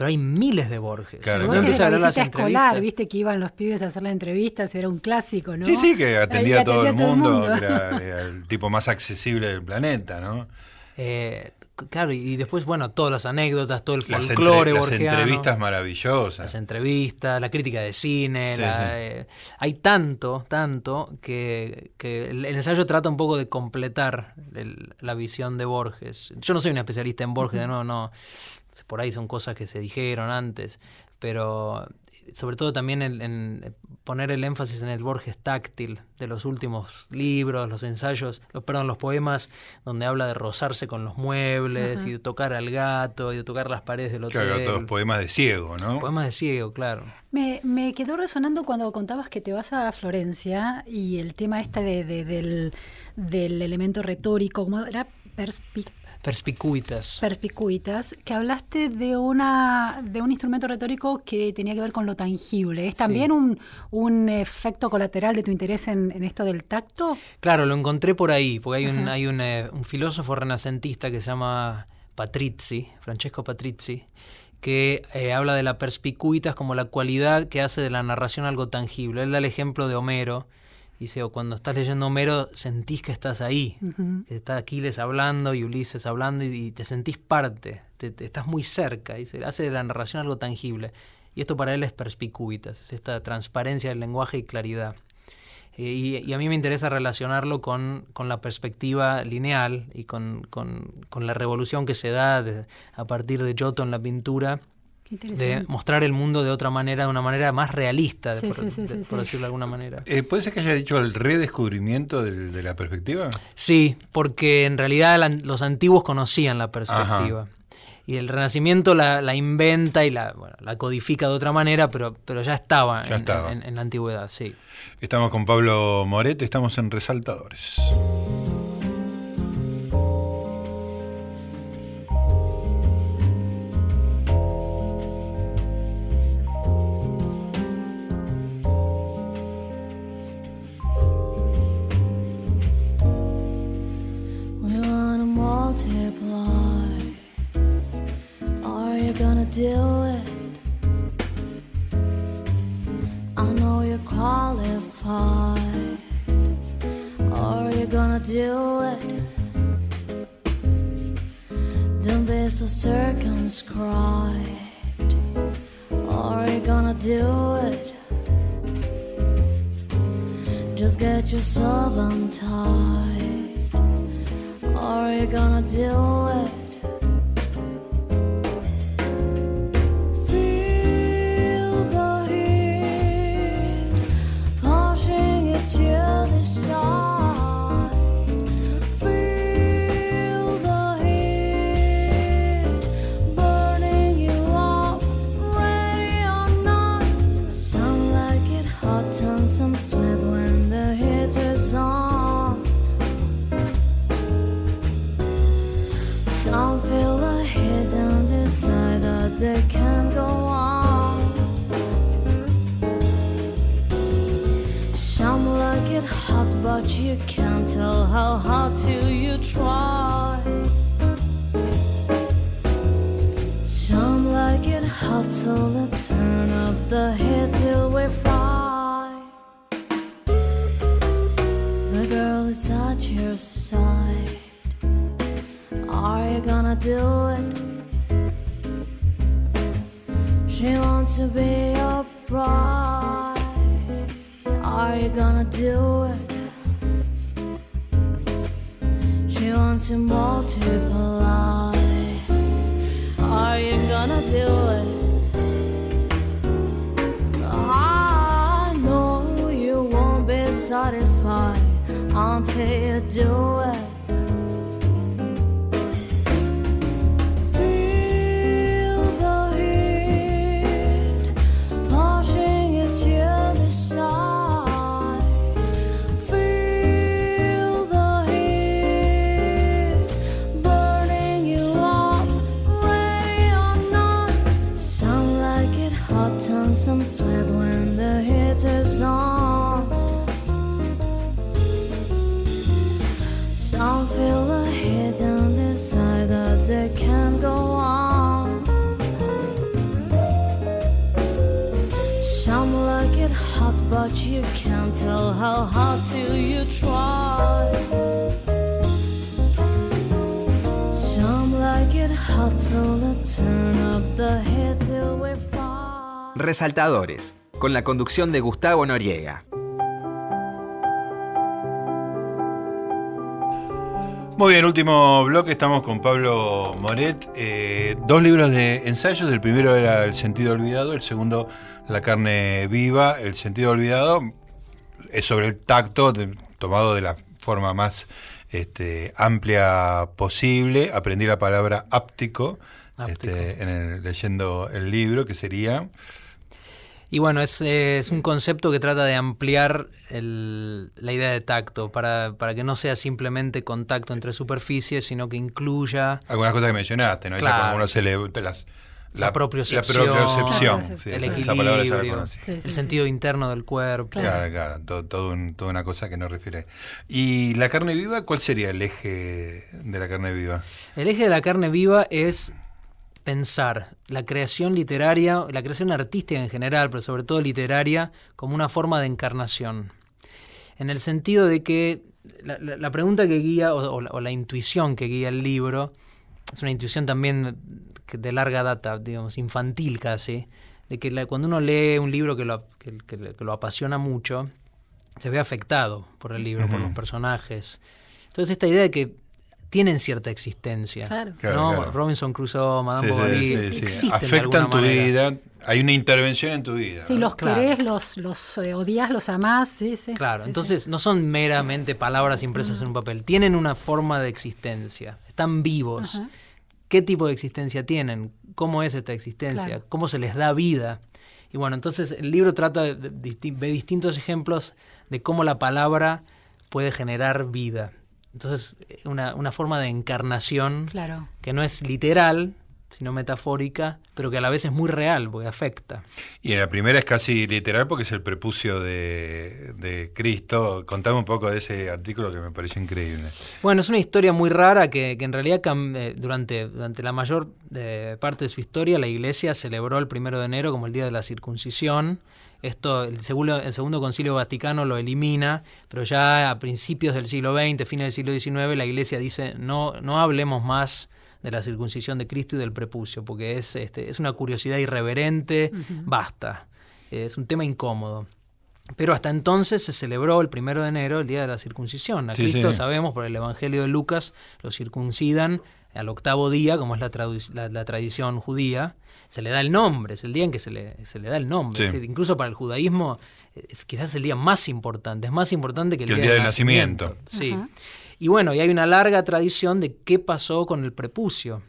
Pero hay miles de Borges. Claro, Borges empieza a las escolar, viste que iban los pibes a hacer las entrevistas, era un clásico, ¿no? Sí, sí, que atendía, a todo, el mundo, era, el tipo más accesible del planeta, ¿no? Eh, claro, y después, bueno, todas las anécdotas, todo el folclore Las entrevistas maravillosas. Las entrevistas, la crítica de cine. Eh, hay tanto, tanto, que, el, ensayo trata un poco de completar la visión de Borges. Yo no soy un especialista en Borges, no, no por ahí son cosas que se dijeron antes, pero sobre todo también en, poner el énfasis en el Borges táctil de los últimos libros, los ensayos, los, perdón, los poemas donde habla de rozarse con los muebles y de tocar al gato y de tocar las paredes del hotel. Claro, todos poemas de ciego, ¿no? Poemas de ciego, claro. Me, me, quedó resonando cuando contabas que te vas a Florencia y el tema este de, del, del elemento retórico, ¿cómo era? Perspic Perspicuitas. Perspicuitas, que hablaste de una de un instrumento retórico que tenía que ver con lo tangible. ¿Es también un, un, efecto colateral de tu interés en, esto del tacto? Claro, lo encontré por ahí, porque hay un, hay un, eh, un filósofo renacentista que se llama Patrizzi, Francesco Patrizzi, que eh, habla de la perspicuitas como la cualidad que hace de la narración algo tangible. Él da el ejemplo de Homero, Dice, o cuando estás leyendo Homero, sentís que estás ahí, que está Aquiles hablando y Ulises hablando y, te sentís parte, te, estás muy cerca, dice, hace de la narración algo tangible. Y esto para él es perspicuitas, es esta transparencia del lenguaje y claridad. Eh, y, a mí me interesa relacionarlo con, la perspectiva lineal y con, la revolución que se da a partir de Giotto en la pintura de mostrar el mundo de otra manera, de una manera más realista, por, decirlo de alguna manera. Eh, ¿Puede ser que haya dicho el redescubrimiento de, la perspectiva? Sí, porque en realidad los antiguos conocían la perspectiva. Y el Renacimiento la, inventa y la, la, codifica de otra manera, pero, pero ya estaba, en, en la antigüedad, sí. Estamos con Pablo Moret, estamos en Resaltadores. Do it. I know you're qualified. Are you gonna do it? Don't be so circumscribed. Are you gonna do it? Just get yourself untied. Are you gonna do it? some sweat when the heat is on. Some feel a hit the side that they can't go on. Some like it hot, but you can't tell how hot till you try. Some like it hot, so let's turn up the heat. Resaltadores, con la conducción de Gustavo Noriega. Muy bien, último bloque, estamos con Pablo Moret. Eh, dos libros de ensayos, el primero era El sentido olvidado, el segundo La carne viva. El sentido olvidado es sobre el tacto, de- tomado de la forma más este, amplia posible. Aprendí la palabra áptico, Áptico. este, en el- leyendo el libro, que sería... Y bueno, es, eh, es un concepto que trata de ampliar el- la idea de tacto para, para que no sea simplemente contacto entre superficies, sino que incluya Algunas cosas que mencionaste, ¿no? Esa Claro. cuando uno se le... Las, La propiocepción. La propiocepción, Claro, sí, el esa- esa palabra ya la equilibrio, conocí. Sí, sí, el sí. sentido interno del cuerpo. Claro, claro, todo, todo un- toda una cosa que no refiere. ¿Y la carne viva? ¿Cuál sería el eje de la carne viva? El eje de la carne viva es pensar la creación literaria, la creación artística en general, pero sobre todo literaria, como una forma de encarnación. En el sentido de que la, la- la pregunta que guía, o, o la, o la intuición que guía el libro, es una intuición también de larga data, digamos, infantil casi, de que cuando uno lee un libro que lo, que- que- que lo apasiona mucho, se ve afectado por el libro, por los personajes. Entonces esta idea de que tienen cierta existencia. Claro. Claro, ¿no? claro. Robinson Crusoe, Madame Sí, Bovary, sí, sí. Afectan tu manera. vida, hay una intervención en tu vida. Si ¿no? los Claro. querés, los, los eh, odias, los amás, sí, sí. Claro, sí, entonces no son meramente palabras impresas en un papel, tienen una forma de existencia, están vivos. ¿Qué tipo de existencia tienen? ¿Cómo es esta existencia? Claro. ¿Cómo se les da vida? Y bueno, entonces el libro trata de, de distintos ejemplos de cómo la palabra puede generar vida. Entonces, una, una forma de encarnación. Claro. que no es literal, sino metafórica, pero que a la vez es muy real, porque afecta. Y en la primera es casi literal porque es el prepucio de, de Cristo. Contame un poco de ese artículo que me pareció increíble. Bueno, es una historia muy rara que, que en realidad eh, durante, durante la mayor eh, parte de su historia la iglesia celebró el primero de enero como el día de la circuncisión. Esto, el segundo, el segundo concilio vaticano lo elimina, pero ya a principios del siglo XX, fines del siglo XIX, la iglesia dice no, no hablemos más de la circuncisión de Cristo y del prepucio, porque es, este, es una curiosidad irreverente, basta. Es un tema incómodo. Pero hasta entonces se celebró el primero de enero, el día de la circuncisión. A Sí, Cristo, sí. sabemos, por el Evangelio de Lucas, lo circuncidan al octavo día, como es la, la- la tradición judía. Se le da el nombre, es el día en que se le, se le da el nombre. Sí. Es decir, incluso para el judaísmo es quizás el día más importante, es más importante que el, Que el día, del del nacimiento. Sí. Y bueno, y hay una larga tradición de qué pasó con el prepucio.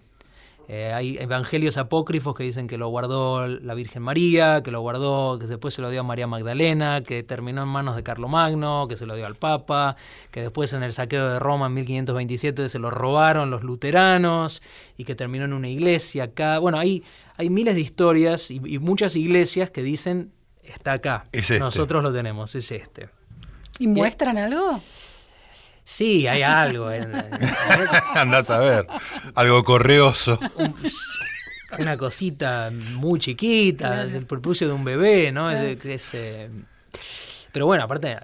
Eh, hay evangelios apócrifos que dicen que lo guardó la Virgen María, que lo guardó, que después se lo dio a María Magdalena, que terminó en manos de Carlomagno, que se lo dio al Papa, que después en el saqueo de Roma en 1527 se lo robaron los luteranos y que terminó en una iglesia acá. Bueno, hay, hay miles de historias y, y muchas iglesias que dicen está acá. Es este. Nosotros lo tenemos, es este. ¿Y muestran algo? Sí, hay algo. en- [laughs] Andás a ver. Algo correoso. una cosita muy chiquita, es el prepucio de un bebé, ¿no? Es eh, pero bueno, aparte,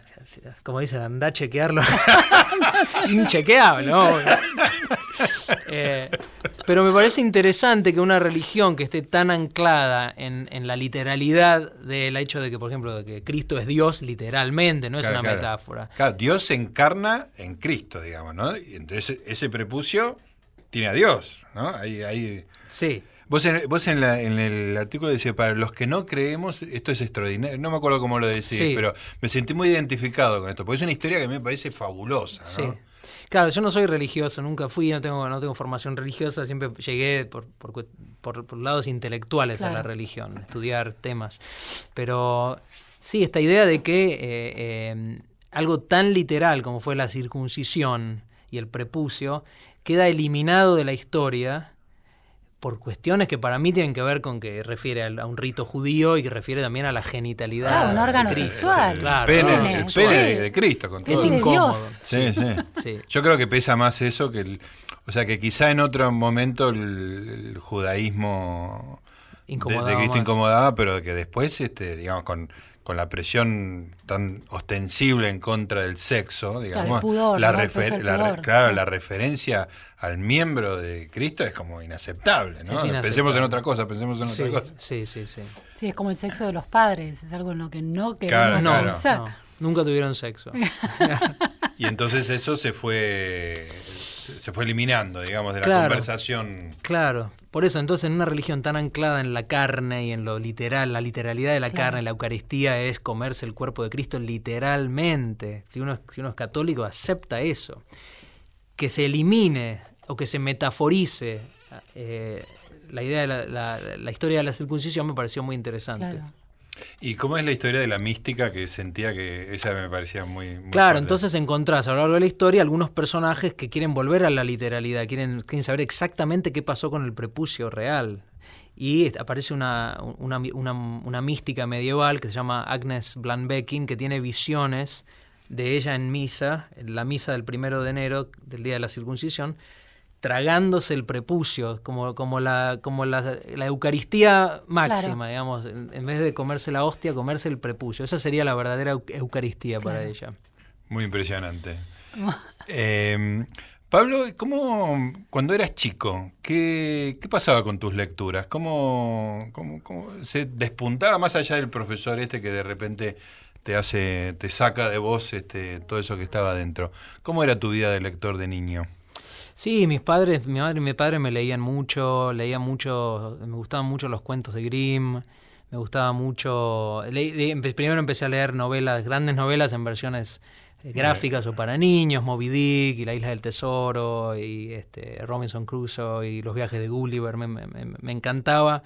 como dicen, anda a chequearlo. [laughs] Inchequeable, ¿no? [laughs] Eh, pero me parece interesante que una religión que esté tan anclada en, en la literalidad del hecho de que, por ejemplo, de que Cristo es Dios literalmente, no es Claro, una claro. metáfora. Claro, Dios se encarna en Cristo, digamos, ¿no? Y entonces ese prepucio tiene a Dios, ¿no? Ahí, ahí. Sí. Vos, en, vos en, la- en el artículo decía, para los que no creemos, esto es extraordinario. No me acuerdo cómo lo decís, Sí. pero me sentí muy identificado con esto, porque es una historia que a mí me parece fabulosa, ¿no? Sí. Claro, yo no soy religioso, nunca fui, no tengo, no tengo formación religiosa, siempre llegué por, por, por- por lados intelectuales a la religión, estudiar temas. Pero sí, esta idea de que eh, eh, algo tan literal como fue la circuncisión y el prepucio queda eliminado de la historia por cuestiones que para mí tienen que ver con que refiere al- a un rito judío y que refiere también a la genitalidad. Ah, un órgano de Cristo. sexual. El Claro, pene, órgano el sexual. pene Sí. de, Cristo, con Es todo. de incómodo. Sí, sí. Sí. Yo creo que pesa más eso que el. O sea, que quizá en otro momento el, el judaísmo de, Cristo más. incomodaba, pero que después, este, digamos, con, con la presión tan ostensible en contra del sexo, digamos, pudor, la, la pudor, claro, sí. la referencia al miembro de Cristo es como inaceptable, ¿no? Inaceptable. Pensemos en otra cosa, pensemos en Sí, otra cosa. sí, sí, sí. Sí, es como el sexo de los padres, es algo en lo que no Claro, queremos claro. pensar. no, nunca tuvieron sexo. [laughs] Y entonces eso se fue se se fue eliminando, digamos, de la Claro. conversación. Claro, por eso entonces en una religión tan anclada en la carne y en lo literal, la literalidad de la Claro. carne, la Eucaristía es comerse el cuerpo de Cristo literalmente. Si uno, si uno es católico, acepta eso. Que se elimine o que se metaforice eh, la idea de la, la- la historia de la circuncisión me pareció muy interesante. Claro. ¿Y cómo es la historia de la mística que sentía que esa me parecía muy, muy Claro, fuerte? entonces encontrás a lo largo de la historia algunos personajes que quieren volver a la literalidad, quieren, quieren saber exactamente qué pasó con el prepucio real. Y aparece una, una, una- una mística medieval que se llama Agnes Blanbeckin, que tiene visiones de ella en misa, en la misa del primero de enero, del día de la circuncisión, tragándose el prepucio, como, como, la, como la, la Eucaristía máxima, digamos, en, en vez de comerse la hostia, comerse el prepucio. Esa sería la verdadera eu- Eucaristía para ella. Muy impresionante. [laughs] Eh, Pablo, ¿cómo, cuando eras chico, qué, qué pasaba con tus lecturas? ¿Cómo, cómo- cómo se despuntaba más allá del profesor este que de repente te hace, te saca de vos este, todo eso que estaba dentro? ¿Cómo era tu vida de lector de niño? Sí, mis padres, mi madre y mi padre me leían mucho, leían mucho, me gustaban mucho los cuentos de Grimm, me gustaba mucho, leí- empe- primero empecé a leer novelas, grandes novelas en versiones eh, gráficas o para niños, Moby Dick y La Isla del Tesoro y este, Robinson Crusoe y Los viajes de Gulliver, me, me- me- me encantaba,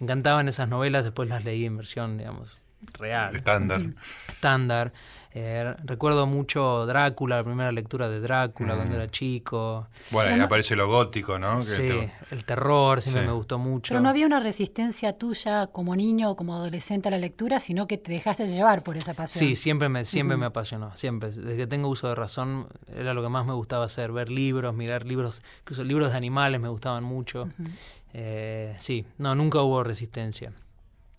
me encantaban esas novelas, después las leí en versión, digamos, real Estándar. estándar. Eh, recuerdo mucho Drácula, la primera lectura de Drácula cuando era chico. Bueno, ahí no- aparece lo gótico, ¿no? Que Sí, te- el terror siempre Sí. me gustó mucho. Pero no había una resistencia tuya como niño o como adolescente a la lectura, sino que te dejaste llevar por esa pasión. Sí, siempre me, siempre me apasionó, siempre. Desde que tengo uso de razón era lo que más me gustaba hacer, ver libros, mirar libros, incluso libros de animales me gustaban mucho. Eh, sí, no, nunca hubo resistencia.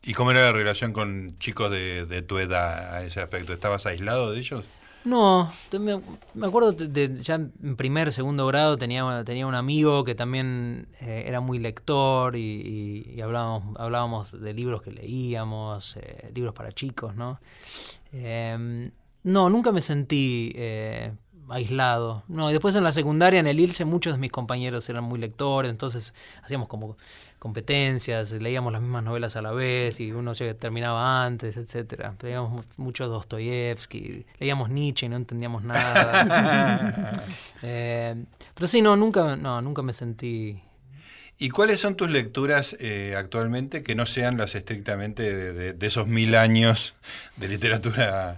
¿Y cómo era la relación con chicos de, tu edad a ese aspecto? ¿Estabas aislado de ellos? No, me, acuerdo de, ya en primer, segundo grado tenía, tenía un amigo que también eh, era muy lector y, hablábamos, de libros que leíamos, eh, libros para chicos, ¿no? Eh, no, nunca me sentí eh, aislado. No, y después en la secundaria, en el ILSE, muchos de mis compañeros eran muy lectores, entonces hacíamos como competencias, leíamos las mismas novelas a la vez y uno llega- terminaba antes, etcétera. Leíamos mu- mucho Dostoyevsky, leíamos Nietzsche y no entendíamos nada. [laughs] Eh, pero sí, no, nunca, no, nunca me sentí... ¿Y cuáles son tus lecturas eh, actualmente que no sean las estrictamente de, de- de esos mil años de literatura?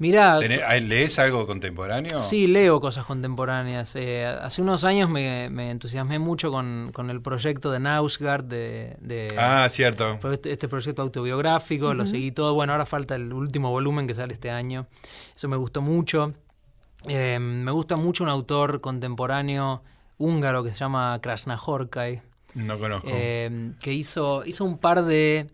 Mirá, ¿Tenés- hay- ¿Lees algo contemporáneo? Sí, leo cosas contemporáneas. Eh, hace unos años me, me entusiasmé mucho con, con el proyecto de Nausgard, de, de- Ah, cierto. este, este proyecto autobiográfico, lo seguí todo. Bueno, ahora falta el último volumen que sale este año. Eso me gustó mucho. Eh, me gusta mucho un autor contemporáneo húngaro que se llama Krasnahorkai, No conozco. eh, que hizo, hizo un par de...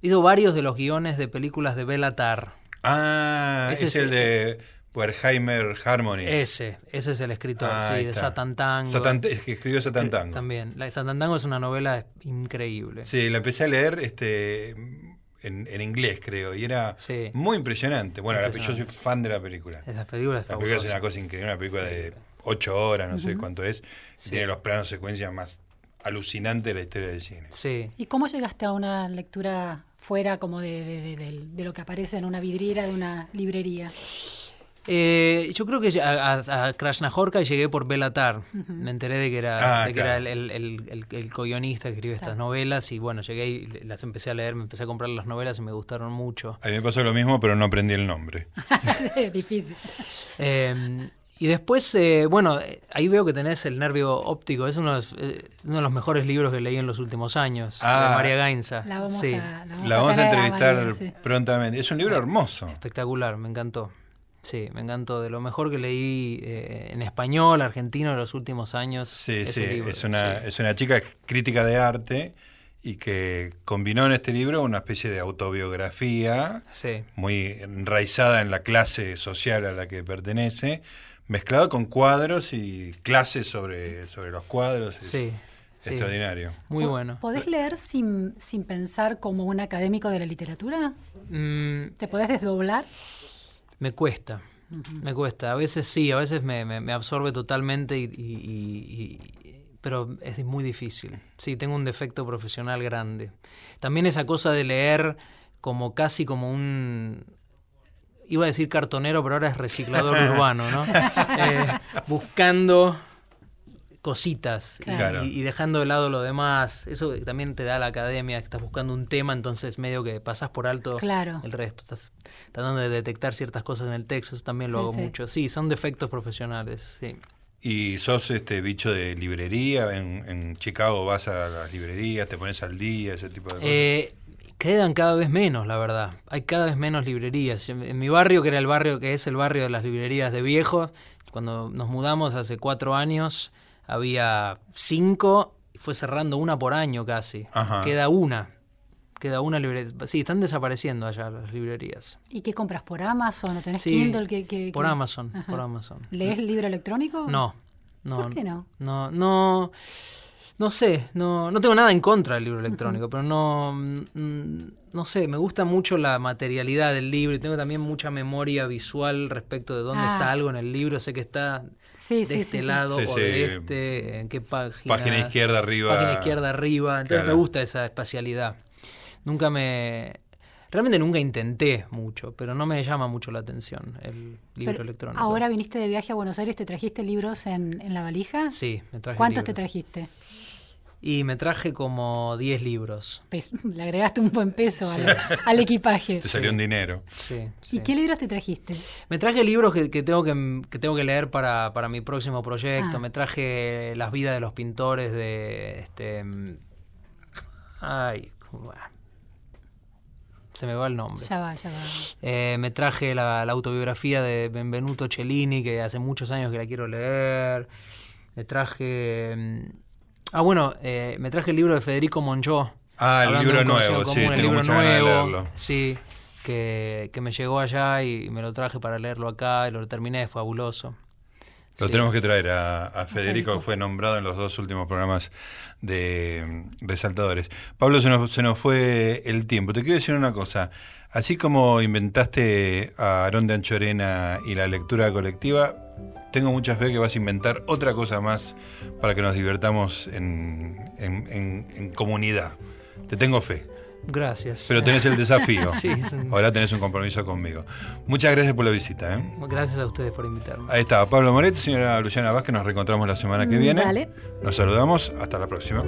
Hizo varios de los guiones de películas de Belatar. Ah, ese es el de Werheimer Harmonies. Ese, ese es el escritor, Ah, sí, de. Satan Tango. Satan- es que escribió Satan Tango. También. La de Satan Tango es una novela increíble. Sí, la empecé a leer este, en, en inglés, creo, y era Sí. muy impresionante. Bueno, la- yo soy fan de la película. Esa película es La película es una cosa increíble, una película de ocho horas, no sé cuánto es. Sí. Tiene los planos secuencias más alucinantes de la historia del cine. Sí. ¿Y cómo llegaste a una lectura fuera como de, de- de- de- de lo que aparece en una vidriera de una librería? Eh, yo creo que a, a, llegué por Belatar. Me enteré de que era, Ah, de que claro. era el, el, el, el- el co-guionista que escribe estas novelas y bueno, llegué y las empecé a leer, me empecé a comprar las novelas y me gustaron mucho. A mí me pasó lo mismo, pero no aprendí el nombre. [laughs] Difícil. Eh, y después, eh, bueno, eh, ahí veo que tenés El nervio óptico. Es uno de los, eh, uno de los mejores libros que leí en los últimos años, Ah. de María Gainza. La vamos Sí, a, la vamos La vamos a entrevistar María, sí. prontamente. Es un libro hermoso. espectacular, me encantó. Sí, me encantó. De lo mejor que leí eh, en español, argentino, en los últimos años. Sí, ese sí, libro, es una, sí. es una chica crítica de arte y que combinó en este libro una especie de autobiografía Sí. muy enraizada en la clase social a la que pertenece, mezclado con cuadros y clases sobre, sobre los cuadros. Es Sí. sí. extraordinario. Muy bueno. ¿Podés leer sin, sin pensar como un académico de la literatura? Mm, ¿Te podés desdoblar? Me cuesta, me cuesta. A veces sí, a veces me, me- me absorbe totalmente, y, y- y- y- pero es muy difícil. Sí, tengo un defecto profesional grande. También esa cosa de leer como casi como un... Iba a decir cartonero, pero ahora es reciclador [laughs] urbano, ¿no? Eh, buscando cositas y- Claro. y, y dejando de lado lo demás. Eso también te da la academia, que estás buscando un tema, entonces medio que pasás por alto Claro. el resto. Estás tratando de detectar ciertas cosas en el texto, eso también lo Sí, hago sí. mucho. Sí, son defectos profesionales, sí. ¿Y sos este bicho de librería? En, en Chicago vas a las librerías, te pones al día, ese tipo de cosas. Eh, quedan cada vez menos, la verdad. Hay cada vez menos librerías. En mi barrio, que era el barrio que es el barrio de las librerías de viejos, cuando nos mudamos hace cuatro años, había cinco, y fue cerrando una por año casi. Ajá. Queda una. Queda una librería. Sí, están desapareciendo allá las librerías. ¿Y qué compras por Amazon o tenés Sí, Kindle? Que, que- por que- Amazon, Ajá. por Amazon. ¿Lees libro electrónico? No, no. ¿Por qué no? No, no, no sé, no, no tengo nada en contra del libro electrónico, pero no, mm, no sé, me gusta mucho la materialidad del libro y tengo también mucha memoria visual respecto de dónde Ah. está algo en el libro, sé que está Sí, de sí, este sí, lado Sí, o sí. de este, en qué página. Página izquierda arriba. Página izquierda arriba, entonces Claro. me gusta esa espacialidad. Nunca me... Realmente nunca intenté mucho, pero no me llama mucho la atención el libro Pero electrónico. Ahora viniste de viaje a Buenos Aires, ¿te trajiste libros en, en la valija? Sí, me traje ¿Cuántos te trajiste? Y me traje como 10 libros. Pes- Le agregaste un buen peso al, al equipaje. Te salió un dinero. Sí, ¿Y qué libros te trajiste? Me traje libros que, que tengo que, que tengo que leer para, para mi próximo proyecto. Ah. Me traje Las vidas de los pintores de este mm, ay. Se me va el nombre. Ya va, ya va. Eh, me traje la, la autobiografía de Benvenuto Cellini, que hace muchos años que la quiero leer. Me traje. mm, Ah, bueno, eh, me traje el libro de Federico Monchó. Ah, el libro nuevo, sí, común, el libro nuevo. leerlo. Sí, que, que me llegó allá y me lo traje para leerlo acá y lo terminé, fabuloso. Lo Sí. tenemos que traer a, a Federico, que fue nombrado en los dos últimos programas de mm, Resaltadores. Pablo, se nos, se nos fue el tiempo. Te quiero decir una cosa. Así como inventaste a Aarón de Anchorena y la lectura colectiva, tengo mucha fe que vas a inventar otra cosa más para que nos divertamos en, en- en- en comunidad. Te tengo fe. Gracias. Pero tenés el desafío. [laughs] Sí, un- Ahora tenés un compromiso conmigo. Muchas gracias por la visita. ¿eh? Gracias a ustedes por invitarme. Ahí está, Pablo Moret, señora Luciana Vázquez, nos reencontramos la semana que Mm, viene. dale. Nos saludamos, hasta la próxima.